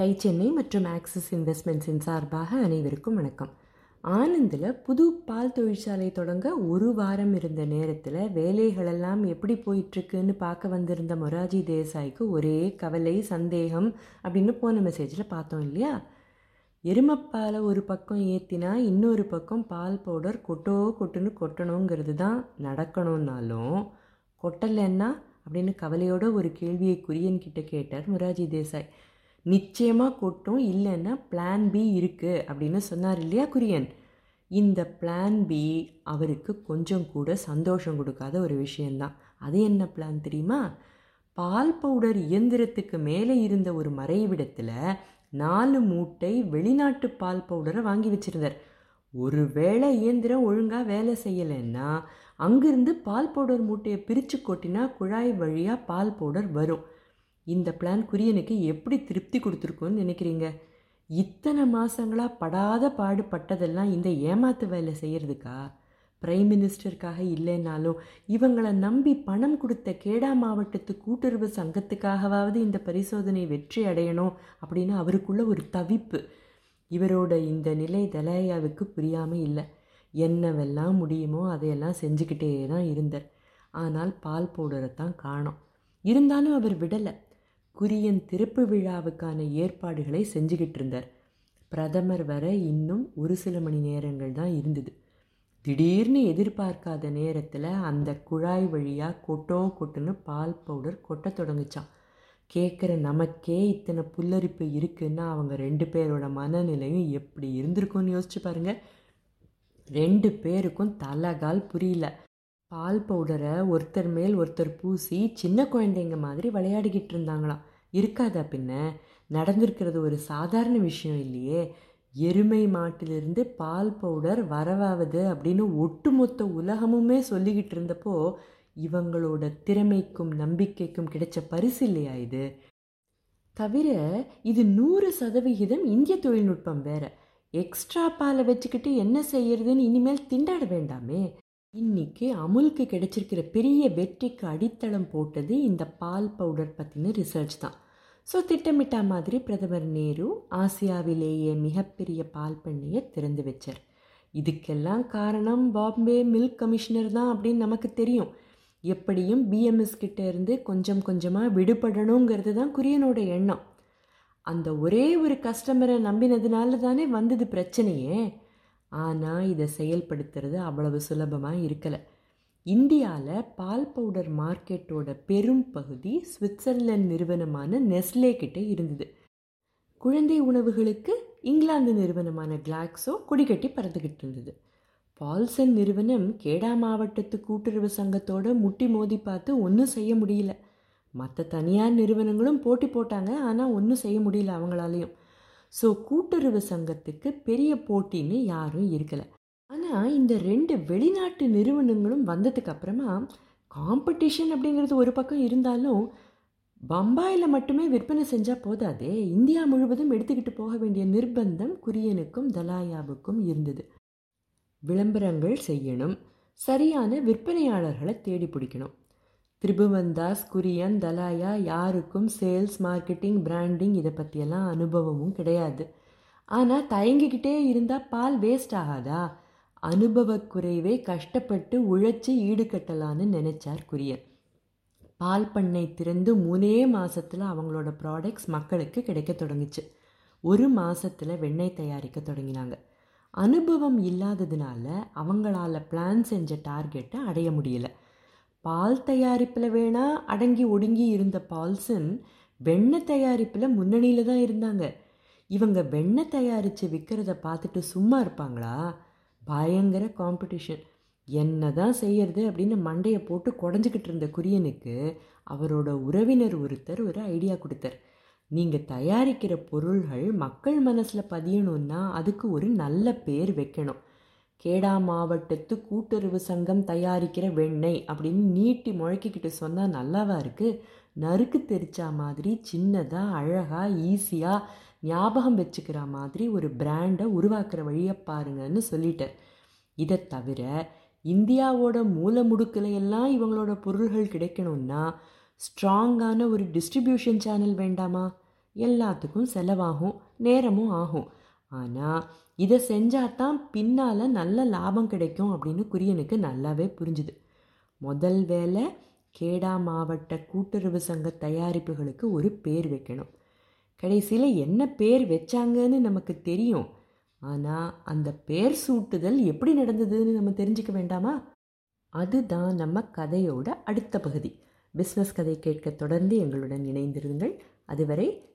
Tie Chennai மற்றும் axis இன்வெஸ்ட்மெண்ட்ஸின் சார்பாக அனைவருக்கும் வணக்கம். ஆனந்தில் புது பால் தொழிற்சாலை தொடங்க ஒரு வாரம் இருந்த நேரத்தில் வேலைகளெல்லாம் எப்படி போயிட்டுருக்குன்னு பார்க்க வந்திருந்த மொராஜி தேசாய்க்கு ஒரே கவலை சந்தேகம் அப்படின்னு போன மெசேஜில் பார்த்தோம் இல்லையா? எருமப்பாலை ஒரு பக்கம் ஏற்றினா இன்னொரு பக்கம் பால் பவுடர் கொட்டோ கொட்டுன்னு கொட்டணுங்கிறது தான் நடக்கணும்னாலும் கொட்டலைன்னா அப்படின்னு கவலையோட ஒரு கேள்வியை குரியன் கிட்ட கேட்டார் முராஜி தேசாய். நிச்சயமாக கொட்டும் இல்லைன்னா பிளான் பி இருக்குது அப்படின்னு சொன்னார் இல்லையா குரியன்? இந்த பிளான் பி அவருக்கு கொஞ்சம் கூட சந்தோஷம் கொடுக்காத ஒரு விஷயந்தான். அது என்ன பிளான் தெரியுமா? பால் பவுடர் இயந்திரத்துக்கு மேலே இருந்த ஒரு மறைவிடத்தில் நாலு மூட்டை வெளிநாட்டு பால் பவுடரை வாங்கி வச்சுருந்தார். ஒருவேளை இயந்திரம் ஒழுங்காக வேலை செய்யலைன்னா அங்கிருந்து பால் பவுடர் மூட்டையை பிரித்து கொட்டினா குழாய் வழியாக பால் பவுடர் வரும். இந்த பிளான் குரியனுக்கு எப்படி திருப்தி கொடுத்துருக்குன்னு நினைக்கிறீங்க? இத்தனை மாதங்களாக படாத பாடுபட்டதெல்லாம் இந்த ஏமாத்து வேலை செய்கிறதுக்கா பிரைம் மினிஸ்டருக்காக இல்லைன்னாலும் இவங்களை நம்பி பணம் கொடுத்த கேடா மாவட்டத்து கூட்டுறவு சங்கத்துக்காகவாவது இந்த பரிசோதனை வெற்றி அடையணும் அப்படின்னு அவருக்குள்ள ஒரு தவிப்பு. இவரோட இந்த நிலை தலையாவுக்கு புரியாமல் இல்லை. என்னவெல்லாம் முடியுமோ அதையெல்லாம் செஞ்சுக்கிட்டே தான் இருந்தார். ஆனால் பால் பவுடரை தான் காணோம் இருந்தாலும் அவர் விடலை. குரியன் திறப்பு விழாவுக்கான ஏற்பாடுகளை செஞ்சுக்கிட்டு இருந்தார் பிரதமர் வர இன்னும் ஒரு சில மணி நேரங்கள் தான் இருந்தது. திடீர்னு எதிர்பார்க்காத நேரத்தில் அந்த குழாய் வழியாக கொட்டோ கொட்டுன்னு பால் பவுடர் கொட்ட தொடங்குச்சான் கேட்குற நமக்கே இத்தனை புல்லரிப்பு இருக்குன்னா அவங்க ரெண்டு பேரோட மனநிலையும் எப்படி இருந்திருக்கும்னு யோசிச்சு பாருங்கள் ரெண்டு பேருக்கும் தலைகால் புரியல. பால் பவுடரை ஒருத்தர் மேல் ஒருத்தர் பூசி சின்ன குழந்தைங்க மாதிரி விளையாடிக்கிட்டு இருந்தாங்களாம். இருக்காதா பின்ன? நடந்திருக்கிறது ஒரு சாதாரண விஷயம் இல்லையே. எருமை மாட்டிலிருந்து பால் பவுடர் வரவாவது அப்படின்னு ஒட்டுமொத்த உலகமுமே சொல்லிக்கிட்டு இருந்தப்போ இவங்களோட திறமைக்கும் நம்பிக்கைக்கும் கிடைச்ச பரிசு இல்லையா இது? தவிர இது நூறு சதவிகிதம் இந்திய தொழில்நுட்பம் வேற. எக்ஸ்ட்ரா பாலை வச்சுக்கிட்டு என்ன செய்யறதுன்னு இனிமேல் திண்டாட வேண்டாமே. இன்னைக்கு அமுலுக்கு கிடைச்சிருக்கிற பெரிய வெற்றிக்கு அடித்தளம் போட்டது இந்த பால் பவுடர் பற்றின ரிசர்ச் தான். ஸோ திட்டமிட்ட மாதிரி பிரதமர் நேரு ஆசியாவிலேயே மிகப்பெரிய பால் பண்ணையை திறந்து வச்சார். இதுக்கெல்லாம் காரணம் பாம்பே மில்க் கமிஷனர் தான் அப்படின்னு நமக்கு தெரியும். எப்படியும் பிஎம்எஸ் இருந்து கொஞ்சம் கொஞ்சமாக விடுபடணுங்கிறது தான் குரியனோட எண்ணம். அந்த ஒரே ஒரு கஸ்டமரை நம்பினதுனால தானே வந்தது பிரச்சனையே. ஆனால் இதை செயல்படுத்துறது அவ்வளவு சுலபமாக இருக்கலை. இந்தியாவில் பால் பவுடர் மார்க்கெட்டோட பெரும் பகுதி சுவிட்சர்லாந்து நிறுவனமான நெஸ்லே கிட்டே இருந்தது. குழந்தை உணவுகளுக்கு இங்கிலாந்து நிறுவனமான கிளாக்ஸோ கொடிக்கட்டி பறந்துக்கிட்டு இருந்தது. பால்சன் நிறுவனம் கேடா மாவட்டத்து கூட்டுறவு சங்கத்தோட முட்டி மோதி பார்த்து ஒன்றும் செய்ய முடியல. மற்ற தனியார் நிறுவனங்களும் போட்டி போட்டாங்க ஆனால் ஒன்றும் செய்ய முடியல அவங்களாலையும். ஸோ கூட்டுறவு சங்கத்துக்கு பெரிய போட்டின்னு யாரும் இருக்கலை. ஆனால் இந்த ரெண்டு வெளிநாட்டு நிறுவனங்களும் வந்ததுக்கு அப்புறமா காம்படிஷன் அப்படிங்கிறது ஒரு பக்கம் இருந்தாலும் பம்பாயில் மட்டுமே விற்பனை செஞ்சால் போதாதே இந்தியா முழுவதும் எடுத்துக்கிட்டு போக வேண்டிய நிர்பந்தம் குரியனுக்கும் தலாயாவுக்கும் இருந்தது. விளம்பரங்கள் செய்யணும் சரியான விற்பனையாளர்களை தேடி பிடிக்கணும். திரிபுவந்தாஸ் குரியன் தலாயா யாருக்கும் சேல்ஸ் மார்க்கெட்டிங் பிராண்டிங் இதை பற்றியெல்லாம் அனுபவமும் கிடையாது. ஆனால் தயங்கிக்கிட்டே இருந்தால் பால் வேஸ்ட் ஆகாதா? அனுபவக்குறைவே கஷ்டப்பட்டு உழைச்சி ஈடுகட்டலான்னு நினச்சார் குரியன். பால் பண்ணை திறந்து மூணே மாதத்தில் அவங்களோட ப்ராடக்ட்ஸ் மக்களுக்கு கிடைக்க தொடங்குச்சு. ஒரு மாதத்தில் வெண்ணெய் தயாரிக்க தொடங்கினாங்க. அனுபவம் இல்லாததுனால அவங்களால பிளான் செஞ்ச டார்கெட்டை அடைய முடியலை. பால் தயாரிப்பில் வேணால் அடங்கி ஒடுங்கி இருந்த பால்சன் வெண்ணெய் தயாரிப்பில் முன்னணியில் தான் இருந்தாங்க. இவங்க வெண்ணெய் தயாரித்து விற்கிறத பார்த்துட்டு சும்மா இருப்பாங்களா? பயங்கர காம்படிஷன் என்ன தான் செய்யறது அப்படின்னு மண்டையை போட்டு குடஞ்சிக்கிட்டு இருந்த குரியனுக்கு அவரோட உறவினர் ஒருத்தர் ஒரு ஐடியா கொடுத்தார். நீங்கள் தயாரிக்கிற பொருள்கள் மக்கள் மனசில் பதியணும்னா அதுக்கு ஒரு நல்ல பேர் வைக்கணும். கேடா மாவட்டத்து கூட்டுறவு சங்கம் தயாரிக்கிற வெண்ணெய் அப்படின்னு நீட்டி முழக்கிக்கிட்டு சொன்னால் நல்லாவா இருக்குது நறுக்கு தெரிச்சா மாதிரி சின்னதாக அழகாக ஈஸியாக ஞாபகம் வச்சுக்கிற மாதிரி ஒரு பிராண்டை உருவாக்குற வழியை பாருங்கன்னு சொல்லிட்டார் இதை தவிர இந்தியாவோட மூல முடுக்கில் எல்லாம் இவங்களோட பொருள்கள் கிடைக்கணும்னா ஸ்ட்ராங்கான ஒரு டிஸ்ட்ரிபியூஷன் சேனல் வேண்டாமா? எல்லாத்துக்கும் செலவாகும் நேரமும் ஆகும். ஆனால் இதை செஞ்சால் தான் பின்னால் நல்ல லாபம் கிடைக்கும் அப்படின்னு குரியனுக்கு நல்லாவே புரிஞ்சுது. முதல் வேலை கேடா மாவட்ட கூட்டுறவு சங்க தயாரிப்புகளுக்கு ஒரு பேர் வைக்கணும். கடைசியில் என்ன பேர் வச்சாங்கன்னு நமக்கு தெரியும். ஆனால் அந்த பேர் சூட்டுதல் எப்படி நடந்ததுன்னு நம்ம தெரிஞ்சுக்க வேண்டாமா? அதுதான் நம்ம கதையோட அடுத்த பகுதி. பிஸ்னஸ் கதை கேட்க தொடர்ந்து எங்களுடன் இணைந்திருங்கள். அதுவரை